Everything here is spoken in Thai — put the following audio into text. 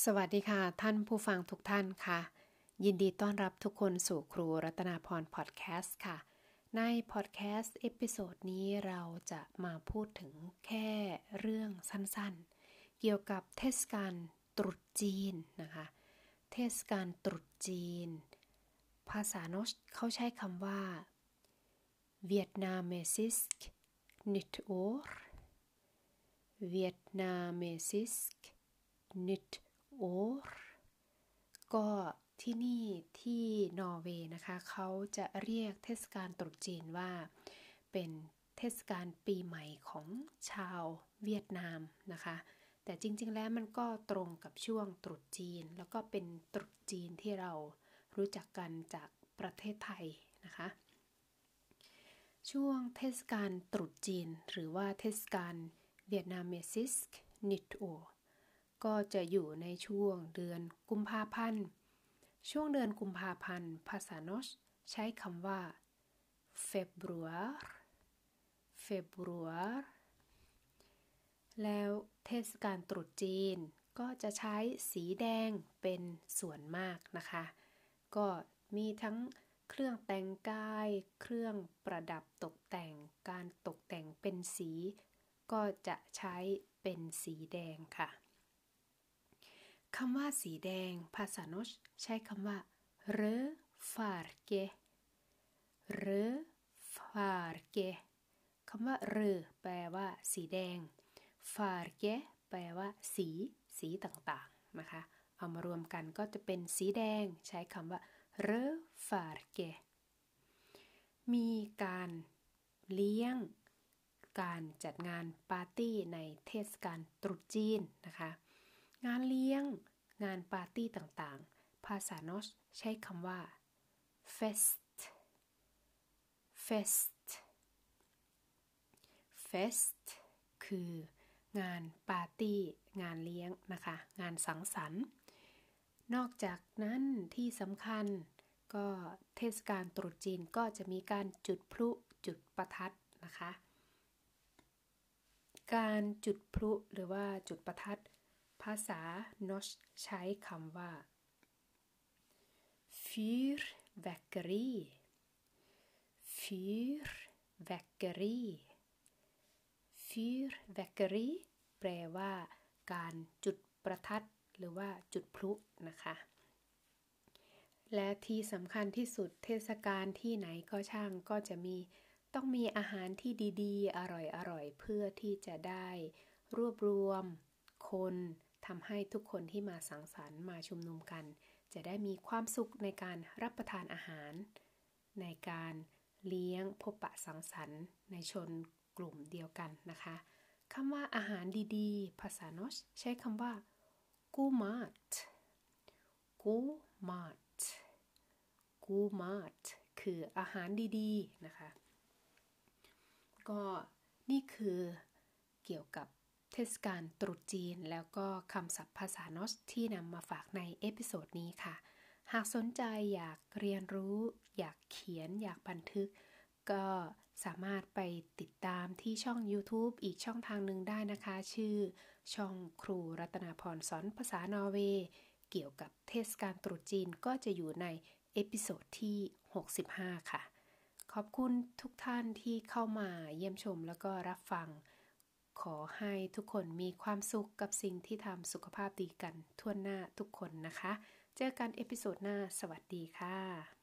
สวัสดีค่ะ ท่านผู้ฟังทุกท่านค่ะ ยินดีต้อนรับทุกคนสู่ครูรัตนาพรพอดแคสต์ค่ะ ในพอดแคสต์ episode นี้เราจะมาพูดถึงแค่เรื่องสั้นๆ เกี่ยวกับเทศกาลตรุษจีนนะคะ เทศกาลตรุษจีน ภาษา norsk เขาใช้คำว่า vietnamesisk nyttår vietnamesisk nyttår ก็ที่นี่ที่นอร์เวย์นะคะเขาจะเรียกเทศกาลตรุษจีนว่าเป็นเทศกาลปีใหม่ของชาวเวียดนามนะคะ แต่จริงๆแล้วมันก็ตรงกับช่วงตรุษจีน แล้วก็เป็นตรุษจีนที่เรารู้จักกันจากประเทศไทยนะคะ ช่วงเทศกาลตรุษจีน หรือว่าเทศกาล vietnamesisk nyttår ก็จะอยู่ในช่วงเดือนกุมภาพันธ์ ช่วงเดือนกุมภาพันธ์ ภาษา norsk ใช้คำว่า februar februar แล้วเทศกาลตรุษจีนก็จะใช้สีแดงเป็นส่วนมากนะคะ ก็มีทั้งเครื่องแต่งกาย เครื่องประดับตกแต่ง การตกแต่งเป็นสี ก็จะใช้เป็นสีแดงค่ะ คำว่าสีแดง ภาษาโนชใช้คำว่าเรฟาร์เกเรฟาร์เกคำว่าเรแปลว่า สีแดงฟาร์เกแปลว่า สี สีต่างๆนะคะ เอามารวมกันก็จะเป็นสีแดง ใช้คำว่าเรฟาร์เกมีการเลี้ยง การจัดงานปาร์ตี้ในเทศกาลตรุษจีนนะคะ งานเลี้ยง งานปาร์ตี้ต่างๆ ภาษาโนชใช้คำว่า fest fest fest คืองานปาร์ตี้ งานเลี้ยงนะคะ งานสังสรรค์ นอกจากนั้นที่สำคัญก็เทศกาลตรุษจีนก็จะมีการจุดพลุจุดประทัดนะคะ การจุดพลุหรือว่าจุดประทัด ภาษานอชใช้คำว่า fyrverkeri fyrverkeri fyrverkeri แปลว่า การจุดประทัด หรือว่าจุดพลุนะคะ และที่สำคัญที่สุดเทศกาลที่ไหนก็ช่างก็จะมีต้องมีอาหารที่ดีๆ อร่อยๆ เพื่อที่จะได้รวบรวมคน ทำให้ทุกคนที่มาสังสรรค์มาชุมนุมกัน จะได้มีความสุขในการรับประทานอาหาร ในการเลี้ยงพบปะสังสรรค์ในชนกลุ่มเดียวกันนะคะคำว่าอาหารดีๆ ภาษาโนชใช้คำว่ากูมาตกูมาตกูมาตคืออาหารดีๆนะคะ ก็นี่คือเกี่ยวกับ เทศกาลตรุษจีน แล้วก็คำศัพท์ภาษา norsk ที่นำมาฝากใน episode นี้ค่ะ หากสนใจอยากเรียนรู้ อยากเขียน อยากบันทึก ก็สามารถไปติดตามที่ช่อง YouTube อีกช่องทางหนึ่งได้นะคะ ชื่อ ช่องครูรัตนาพรสอนภาษานอร์เวย์เกี่ยวกับเทศกาลตรุษจีนก็จะอยู่ใน episode ที่ 65 ค่ะ ขอบคุณทุกท่านที่เข้ามาเยี่ยมชมแล้วก็รับฟัง ขอให้ทุกคนมีความสุขกับสิ่งที่ทำสุขภาพดีกันทั่วหน้าทุกคนนะคะ เจอกัน episode หน้า สวัสดีค่ะ